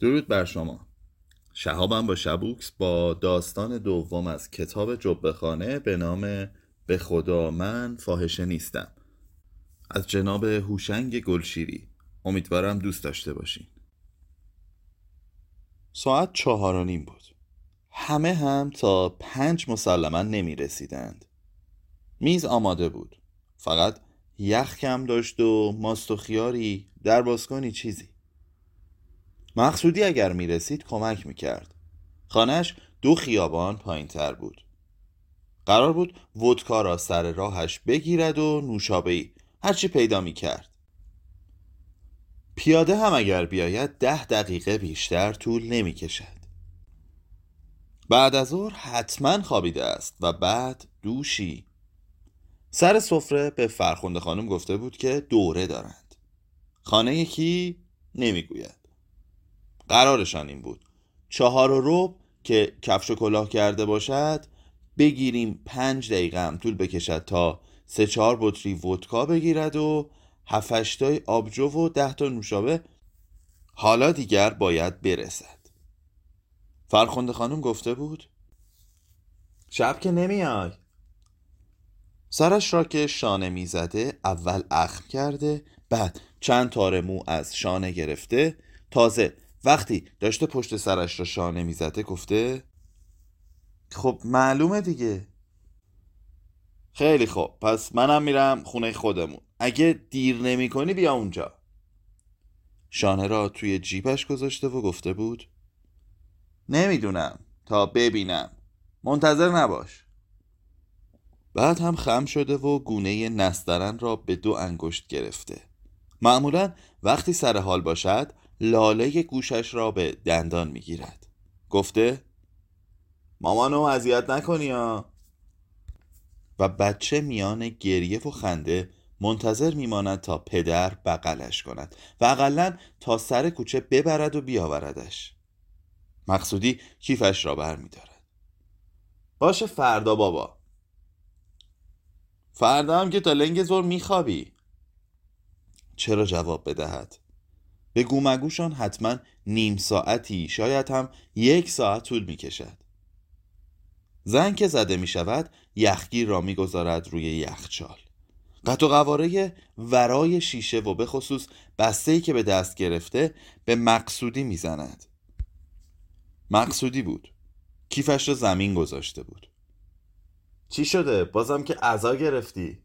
درود بر شما. شهابم با شبوکس با داستان دوم از کتاب جبهخانه به نام به خدا من فاحشه نیستم از جناب هوشنگ گلشیری. امیدوارم دوست داشته باشین. ساعت چهار و نیم بود. همه هم تا پنج مسلما نمی رسیدند. میز آماده بود. فقط یخ کم داشت و ماست و خیاری در بازکنی چیزی. مقصودی اگر می رسید کمک می کرد خانش دو خیابان پایین تر بود. قرار بود ودکا را سر راهش بگیرد و نوشابهی هرچی پیدا می کرد پیاده هم اگر بیاید ده دقیقه بیشتر طول نمی کشد بعد از ظهر حتما خوابیده است و بعد دوشی. سر سفره به فرخنده خانم گفته بود که دوره دارند. خانه یکی نمی‌گوید. قرارشان این بود. چهار و رب که کفش و کلاه کرده باشد بگیریم پنج دقیقه هم طول بکشد تا سه چهار بطری ودکا بگیرد و هفشتای آبجو و ده تا نوشابه حالا دیگر باید برسد. فرخنده خانم گفته بود؟ شب که نمیای. سرش را که شانه می‌زده اول اخم کرده بعد چند تار مو از شانه گرفته تازه وقتی داشته پشت سرش را شانه می‌زده گفته خب معلومه دیگه. خیلی خوب پس منم میرم خونه خودمون. اگه دیر نمی کنی بیا اونجا. شانه را توی جیبش گذاشته و گفته بود نمی‌دونم تا ببینم. منتظر نباش. بعد هم خم شده و گونه نسترن را به دو انگشت گرفته. معمولا وقتی سر حال باشد لاله گوشش را به دندان می‌گیرد. گفته مامانو اذیت نکنی ها. و بچه میان گریه و خنده منتظر میماند تا پدر بغلش کند و اقلا تا سر کوچه ببرد و بیاوردش. مقصودی کیفش را بر میدارد باشه فردا بابا. فردا هم که تا لنگ زور میخوابی. چرا جواب بدهد؟ به گومگوشان حتما نیم ساعتی شاید هم یک ساعت طول می‌کشد زن که زده می شود یخگیر را می‌گذارد روی یخچال قط و قواره ورای شیشه و به خصوص بسته که به دست گرفته به مقصودی می‌زند مقصودی بود کیفش را زمین گذاشته بود چی شده؟ بازم که عذا گرفتی؟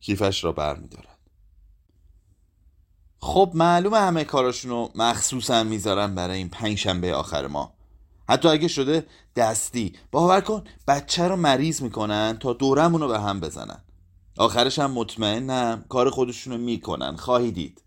کیفش را بر می دارد. خب معلومه همه کاراشونو مخصوصا می‌ذارن برای این پنج شنبه آخر ما حتی اگه شده دستی. باور کن بچه رو مریض می‌کنن تا دورمونو به هم بزنن. آخرش هم مطمئنم کار خودشونو می‌کنن. خواهی دید.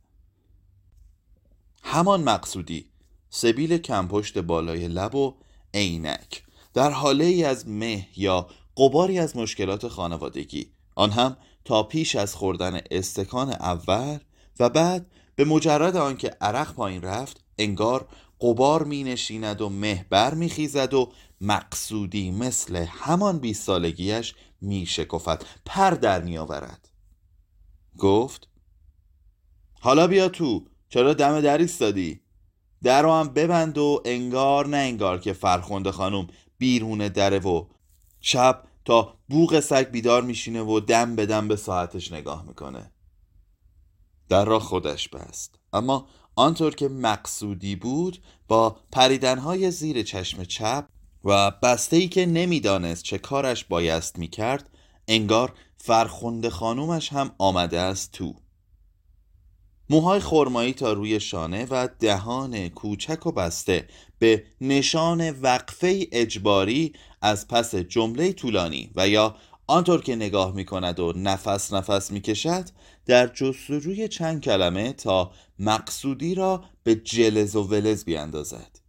همان مقصودی. سبیل کمپشت بالای لب و عینک. در حاله ای از مه یا قباری از مشکلات خانوادگی. آن هم تا پیش از خوردن استکان اول و بعد به مجرد آنکه عرق پایین رفت انگار قبار می نشیند و مه بر می خیزد و مقصودی مثل همان بیست سالگیش می شکفت پر در می آورد گفت حالا بیا تو چرا دم در ایستادی؟ در رو هم ببند و انگار نه انگار که فرخنده خانم بیرون دره و شب تا بوغ سگ بیدار میشینه و دم به دم به ساعتش نگاه می‌کنه. در را خودش بست. اما آنطور که مقصودی بود با پریدنهای زیر چشم چپ و بسته ای که نمی‌دانست چه کارش بایست می‌کرد انگار فرخنده خانومش هم آمده است تو. موهای خرمایی تا روی شانه و دهان کوچک و بسته به نشان وقفه اجباری از پس جمله طولانی و یا آنطور که نگاه می کند و نفس نفس می کشد در جستجوی چند کلمه تا مقصودی را به جلز و ولز بیاندازد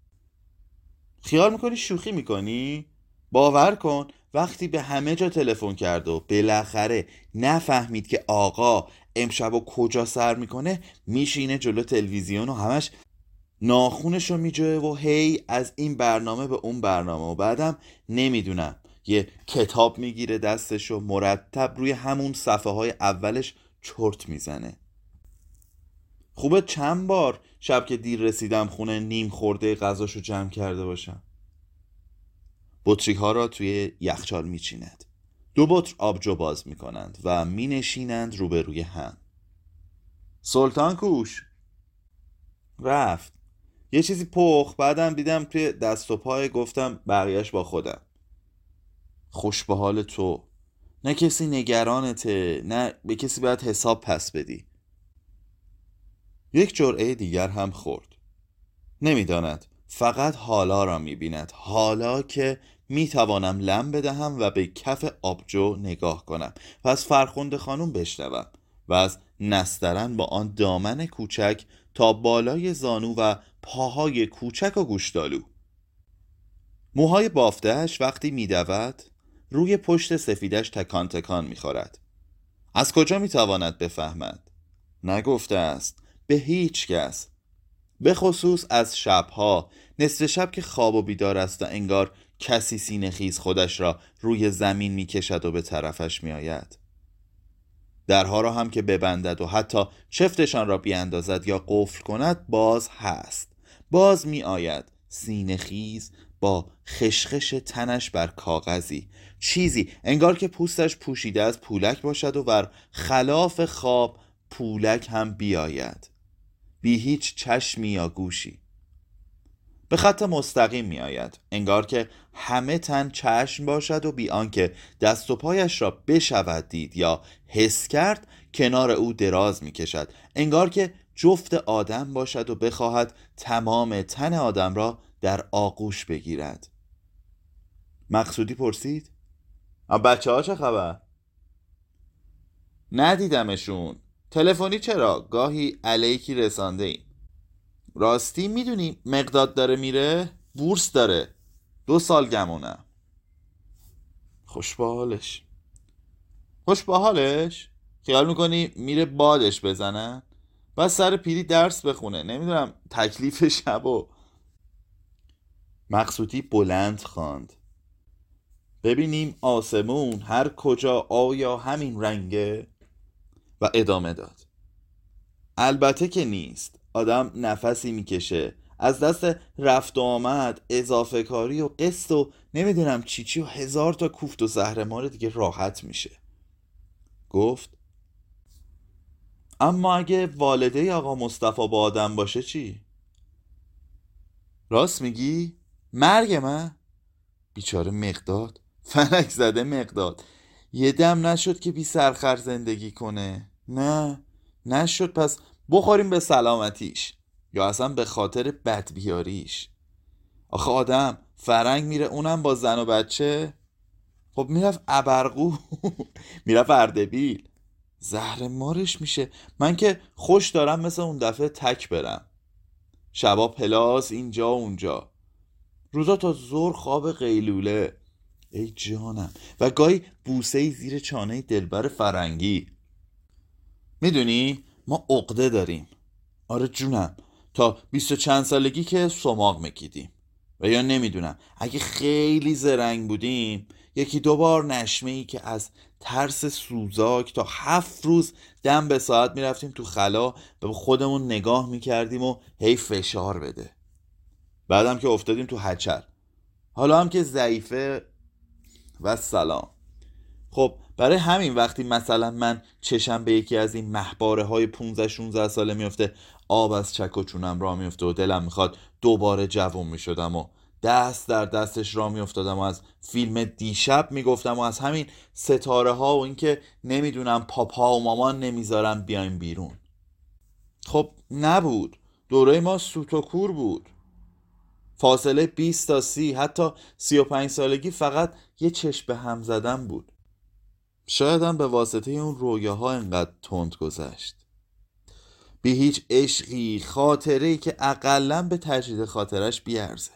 خیال می‌کنی شوخی می‌کنی؟ باور کن وقتی به همه جا تلفن کرد و بالاخره نفهمید که آقا امشب و کجا سر می‌کنه میشینه جلو تلویزیون و همش ناخونش رو میجوه و هی از این برنامه به اون برنامه و بعدم نمی‌دونم یه کتاب می‌گیره دستش و مرتب روی همون صفحه های اولش چرت می‌زنه. خوبه چند بار شب که دیر رسیدم خونه نیم خورده غذاشو جمع کرده باشم. بطری ها را توی یخچال میچیند. دو بطر آبجو باز می‌کنند و مینشینند روبروی هم. سلطان کوش! رفت. یه چیزی پخ بعدم دیدم توی دست و پای گفتم بقیهش با خودم. خوش به حال تو. نه کسی نگرانته نه به کسی باید حساب پس بدی. یک جرعه دیگر هم خورد. نمی‌داند. فقط حالا را می‌بیند. حالا که می‌توانم لم بدهم و به کف آبجو نگاه کنم و از فرخوند خانم بشنوم و از نسترن با آن دامن کوچک تا بالای زانو و پاهای کوچک و گوشتالو. موهای بافتهش وقتی میدود روی پشت سفیدش تکان تکان می‌خورد. از کجا می‌تواند بفهمد؟ نگفته است. به هیچ کس. به خصوص از شبها. نصف شب که خواب و بیدار است و انگار کسی سینه خیز خودش را روی زمین می‌کشد و به طرفش میآید. درها را هم که ببندد و حتی چفتشان را بیاندازد یا قفل کند باز هست. باز می آید سینه خیز با خشخش تنش بر کاغذی. چیزی انگار که پوستش پوشیده از پولک باشد و بر خلاف خواب پولک هم بیاید. بی هیچ چشمی یا گوشی. به خط مستقیم می آید انگار که همه تن چشم باشد و بی آنکه دست و پایش را بشود دید یا حس کرد کنار او دراز می کشد انگار که جفت آدم باشد و بخواهد تمام تن آدم را در آغوش بگیرد مقصودی پرسید بچه ها چه خبر؟ ندیدمشون تلفنی چرا؟ گاهی علیکی رسانده ایم راستی می‌دونی مقداد داره میره؟ بورس داره دو سال گمونم خوش حالش؟ خیال می‌کنی میره بادش بزنن؟ و سر پیری درس بخونه نمی‌دونم تکلیف شب و مقصودی بلند خواند. ببینیم آسمون هر کجا آیا همین رنگه؟ و ادامه داد. البته که نیست. آدم نفسی می‌کشه. از دست رفت و آمد اضافه کاری و قسط و نمی‌دونم چی چی و هزار تا کوفت و زهرمار دیگه راحت میشه. گفت اما اگه والده آقا مصطفی با آدم باشه چی؟ راست میگی؟ مرگ من؟ بیچاره مقداد. فلک زده مقداد. یه دم نشد که بی سرخر زندگی کنه. نه نشد. پس بخوریم به سلامتیش. یا اصلا به خاطر بدبیاریش. آخه آدم فرنگ میره اونم با زن و بچه. خب می‌رفت ابرقو می‌رفت اردبیل. زهر مارش میشه. من که خوش دارم مثل اون دفعه تک برم. شبا پلاس اینجا اونجا. روزا تا زور خواب قیلوله. ای جانم. و گاهی بوسه زیر چانه دلبر فرنگی. می‌دونی؟ ما عقده داریم. آره جونم. تا بیست و چند سالگی که سماق میکیدیم. و یا نمی‌دونم. اگه خیلی زرنگ بودیم یکی دو بار نشمه ای که از ترس سوزاک تا هفت روز دم به ساعت می‌رفتیم تو خلا به خودمون نگاه می‌کردیم و هی فشار بده. بعدم که افتادیم تو هچل حالا هم که ضعیفه و سلام. خب برای همین وقتی مثلا من چشم به یکی از این محباره های 15 16 ساله میفته آب از چک و چونم را میفته و دلم می‌خواد دوباره جوون می‌شدم و دست در دستش را میافتادم و از فیلم دیشب می‌گفتم و از همین ستاره ها و اینکه نمی‌دونم پاپا و مامان نمی‌ذارم بیایم بیرون. خب نبود. دوره ما سوت و کور بود. فاصله 20 تا 30 حتی 35 سالگی فقط یه چشم به هم زدن بود. شاید هم به واسطه اون رویاها انقدر تند گذشت. بی هیچ عشقی خاطره که اقلا به تجدید خاطرش بیارزه.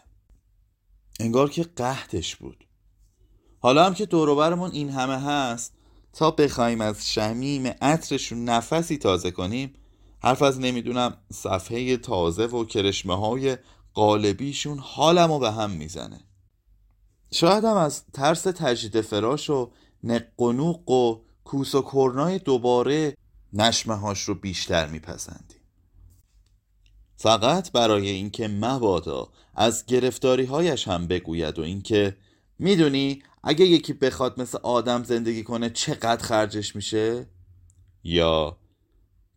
انگار که قهدش بود. حالا هم که دوروبرمون این همه هست تا بخوایم از شمیم عطرشون نفسی تازه کنیم حرف از نمی‌دونم صفحه تازه و کرشمه های قالبیشون حالمو به هم می‌زنه شاید هم از ترس تجدید فراش و نق و نوق و کوس و کرنای دوباره نشمه هاش رو بیشتر میپسندیم فقط برای اینکه مبادا از گرفتاری هایش هم بگوید و اینکه می‌دونی اگه یکی بخواد مثل آدم زندگی کنه چقدر خرجش میشه؟ یا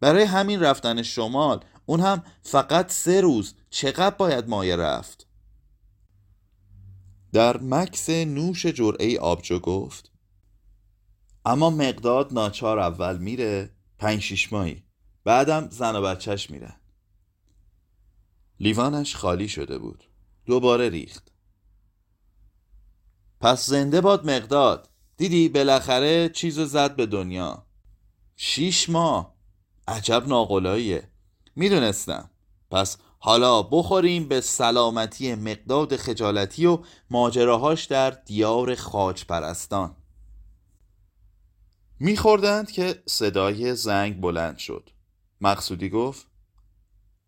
برای همین رفتن شمال اون هم فقط سه روز چقدر باید مایه رفت؟ در مکس نوش جرعه آبجو گفت اما مقداد ناچار اول میره پنج شیش ماهی بعدم زن و بچهش میرن لیوانش خالی شده بود دوباره ریخت. پس زنده باد مقداد دیدی بالاخره چیزو زد به دنیا. شیش ماه عجب ناقلاییه. می‌دونستم. پس حالا بخوریم به سلامتی مقداد خجالتی و ماجراهاش در دیار خاج پرستان. میخوردند که صدای زنگ بلند شد. مقصودی گفت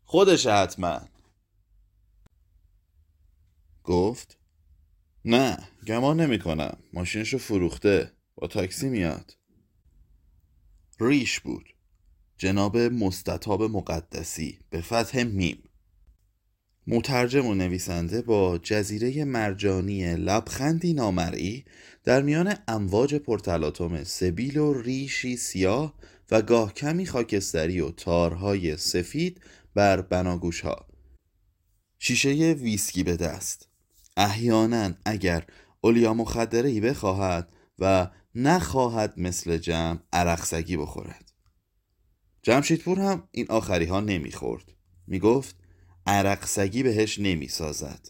خودش حتما. گفت نه گمان نمی کنم ماشینشو فروخته. با تاکسی میاد. ریش بود. جناب مستطاب مقدسی. به فتح میم. مترجم و نویسنده با جزیره مرجانی لبخندی نامرئی در میان امواج پرتلاتوم سبیل و ریشی سیاه و گاه کمی خاکستری و تارهای سفید بر بناگوش ها شیشه ویسکی به دست. احیانا اگر اولیا مخدره ای بخواهد و نخواهد مثل جمع عرقسگی بخورد. جمشیدپور هم این آخری ها نمی‌خورد. می‌گفت عرقسگی بهش نمی‌سازد.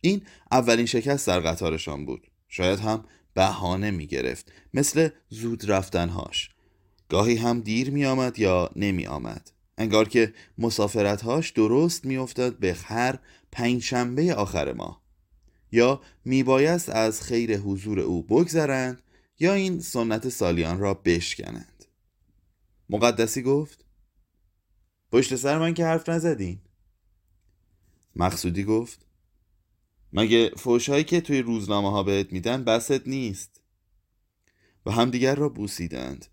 این اولین شکست در قطارشان بود. شاید هم بهانه می‌گرفت مثل زود رفتنهاش. گاهی هم دیر می آمد یا نمی آمد انگار که مسافرتهاش درست میافتاد به هر پنج شنبه آخر ماه. یا میبایست از خیر حضور او بگذرند یا این سنت سالیان را بشکنند. مقدسی گفت پشت سر من که حرف نزدین. مقصودی گفت. مگه فوشهایی که توی روزنامه ها بهت میدن بست نیست؟ و همدیگر را بوسیدند.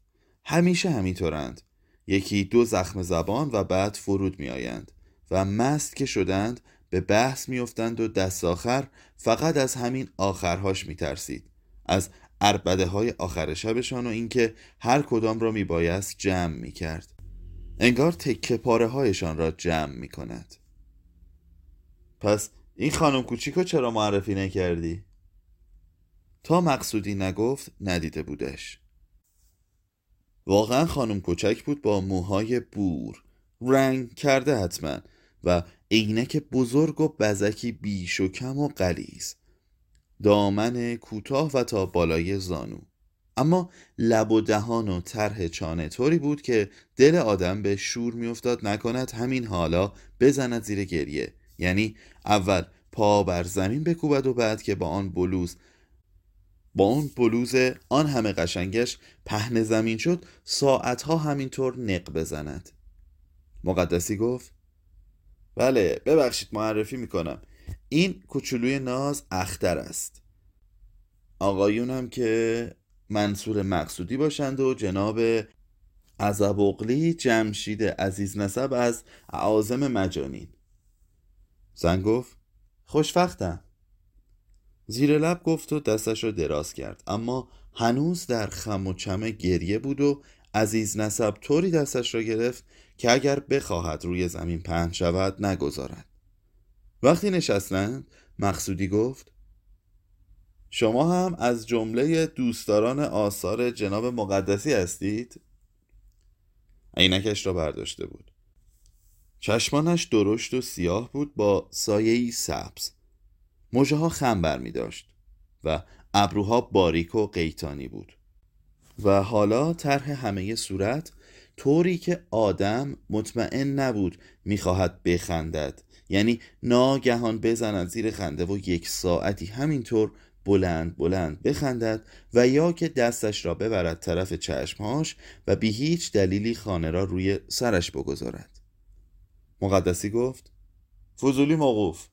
همیشه همینطورند. یکی دو زخم زبان و بعد فرود میآیند و مست که شدند به بحث میافتند و دست آخر فقط از همین آخرهاش میترسید. از اربده های آخر شبشان و اینکه هر کدام را میبایست جمع می‌کرد. انگار تکه پاره هایشان را جمع می‌کند. پس این خانم کوچیکو چرا معرفی نکردی؟ تا مقصودی نگفت ندیده بودش. واقعا خانم کوچک بود با موهای بور. رنگ کرده حتما و عینک بزرگ و بزکی بیش و کم و قلیز دامن کوتاه و تا بالای زانو. اما لب و دهان و طرح چانه طوری بود که دل آدم به شور میافتاد نکند همین حالا بزند زیر گریه. یعنی اول پا بر زمین بکوبد و بعد که با آن بلوز با اون بلوز آن همه قشنگش پهن زمین شد ساعتها همینطور نق بزند. مقدسی گفت؟ بله ببخشید معرفی می‌کنم. این کوچولوی ناز اختر است. آقایون هم که منصور مقصودی باشند و جناب عزبقلی جمشید عزیز نسب از عازم مجانین زن گفت خوشفختم زیر لب گفت و دستش را دراز کرد. اما هنوز در خم و چمه گریه بود و عزیز نسب طوری دستش را گرفت که اگر بخواهد روی زمین پهن شود نگذارد. وقتی نشستند مقصودی گفت شما هم از جمله دوستداران آثار جناب مقدسی هستید؟ عینکش را برداشته بود. چشمانش درشت و سیاه بود با سایه‌ای سبز. موجه ها خم بر می داشت و ابروها باریک و قیتانی بود. و حالا طرح همه صورت طوری که آدم مطمئن نبود می‌خواهد بخندد. یعنی ناگهان بزند زیر خنده و یک ساعتی همینطور بلند بلند بخندد و یا که دستش را ببرد طرف چشمهاش و بی هیچ دلیلی خانه را روی سرش بگذارد. مقدسی گفت. فضولی موقوف.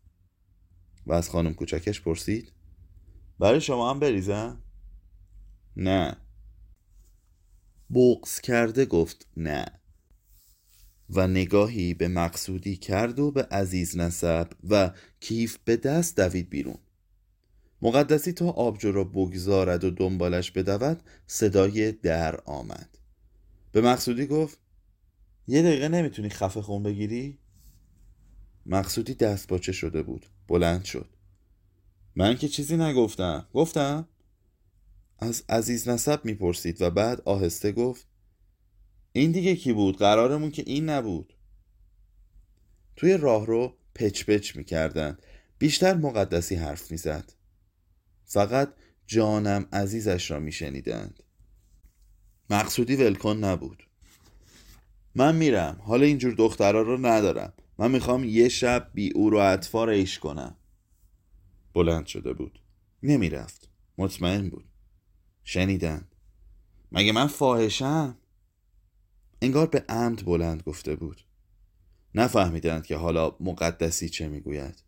و از خانم کوچکش پرسید. برای شما هم بریزم؟ نه. بغز کرده گفت نه. و نگاهی به مقصودی کرد و به عزیز نسب و کیف به دست دوید بیرون. مقدسی تا آبجو را بگذارد و دنبالش بدود صدای در آمد. به مقصودی گفت یه دقیقه نمی‌تونی خفه خون بگیری؟ مقصودی دست باچه شده بود. بلند شد. من که چیزی نگفتم. گفتم؟ از عزیز نسب می‌پرسید و بعد آهسته گفت این دیگه کی بود؟ قرارمون که این نبود. توی راهرو پچ پچ می‌کردن بیشتر مقدسی حرف می‌زد. فقط جانم عزیزش را میشنیدند. مقصودی ولکن نبود. من میرم. حالا اینجور دخترها رو ندارم. من می‌خوام یه شب بی او رو اطفار ایش کنم. بلند شده بود. نمی‌رفت. مطمئن بود. شنیدن. مگه من فاحشم؟ انگار به عمد بلند گفته بود. نفهمیدند که حالا مقدسی چه می‌گوید.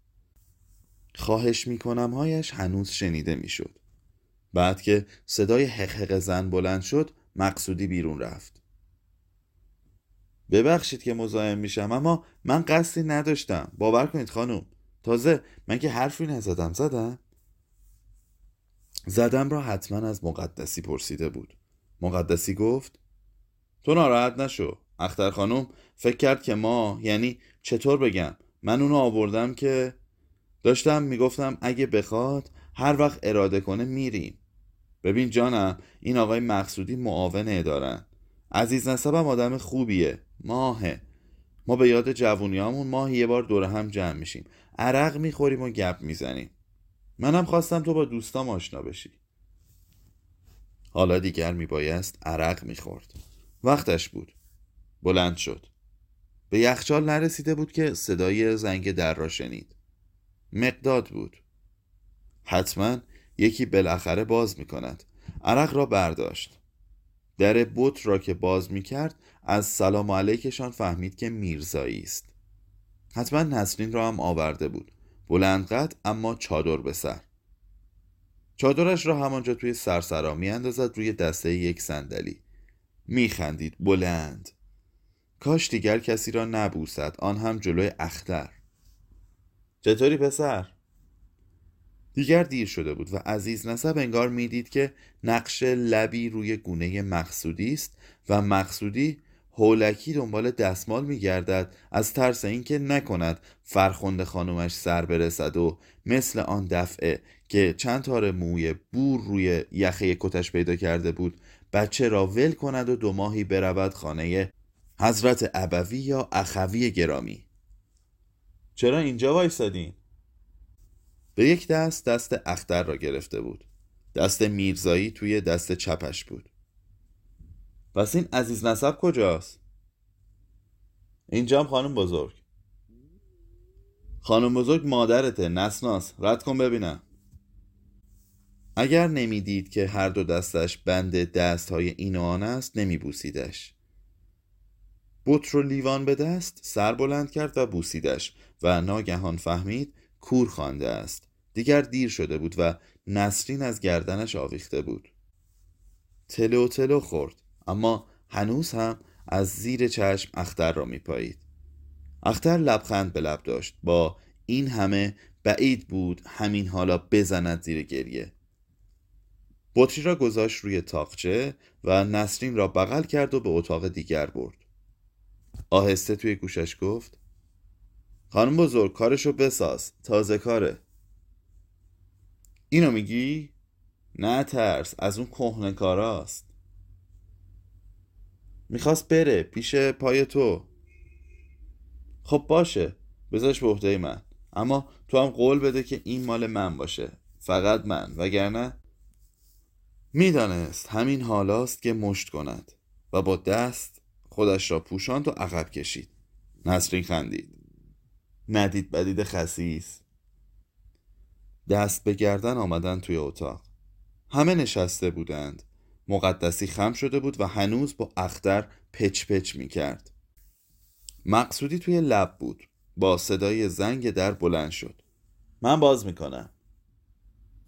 خواهش می‌کنم هایش هنوز شنیده می‌شد. بعد که صدای حقحق زن بلند شد مقصودی بیرون رفت. ببخشید که مزاحم میشم اما من قصدی نداشتم. باور کنید خانم. تازه من که حرفی نزدم. زدم؟ زدم را حتما از مقدسی پرسیده بود. مقدسی گفت تو ناراحت نشو. اختر خانم فکر کرد که ما یعنی چطور بگم من اونو آوردم که داشتم می‌گفتم اگه بخواد هر وقت اراده کنه میریم. ببین جانم این آقای مقصودی معاون ادارن عزیز نسبم آدم خوبیه. ماهه. ما به یاد جوونیامون ماهی یه بار دور هم جمع میشیم. عرق می‌خوریم و گپ می‌زنیم. منم خواستم تو با دوستام آشنا بشی. حالا دیگر میبایست عرق می‌خورد. وقتش بود. بلند شد. به یخچال نرسیده بود که صدای زنگ در را شنید. مقداد بود. حتما یکی بالاخره باز می کند عرق را برداشت. در بوت را که باز می کرد از سلام علیکشان فهمید که میرزایی است. حتما نسرین را هم آورده بود. بلند قد اما چادر به سر. چادرش را همانجا توی سرسرا می اندازد روی دسته یک صندلی. میخندید. بلند. کاش دیگر کسی را نبوسد. آن هم جلوی اختر. چطوری پسر؟ دیگر دیر شده بود و عزیز نسب انگار می‌دید که نقش لبی روی گونه مقصودی است و مقصودی هولکی دنبال دستمال میگردد از ترس اینکه نکند فرخنده خانومش سر برسد و مثل آن دفعه که چند تار موی بور روی یخه کتش پیدا کرده بود بچه را ول کند و دو ماهی برود خانه حضرت ابوی یا اخوی گرامی چرا اینجا وایسادین؟ به یک دست دست اختر را گرفته بود. دست میرزایی توی دست چپش بود. پس این عزیز نسب کجاست؟ اینجام خانم بزرگ. خانم بزرگ مادرته نسناس. رد کن ببینم. اگر نمی‌دید که هر دو دستش بند دست های این و آن است نمیبوسیدش. بوت رو لیوان به دست سر بلند کرد و بوسیدش و ناگهان فهمید کور خوانده است. دیگر دیر شده بود و نسرین از گردنش آویخته بود. تلو تلو خورد اما هنوز هم از زیر چشم اختر را میپایید. اختر لبخند به لب داشت. با این همه بعید بود همین حالا بزند زیر گریه. بطری را گذاشت روی تاقچه و نسرین را بغل کرد و به اتاق دیگر برد. آهسته توی گوشش گفت خانم بزرگ کارشو بساز. تازه کاره. اینو میگی؟ نه ترس از اون کهنه کاراست. می‌خواست بره پیش پای تو. خب باشه بذارش به عهده من. اما تو هم قول بده که این مال من باشه. فقط من وگرنه می‌دانست همین حالاست که مشت کند و با دست خودش را پوشاند و عقب کشید. نسرین خندید. ندید بدید خسیس. دست به گردن آمدن توی اتاق. همه نشسته بودند. مقدسی خم شده بود و هنوز با اختر پچ پچ می کرد. مقصودی توی لب بود. با صدای زنگ در بلند شد. من باز می‌کنم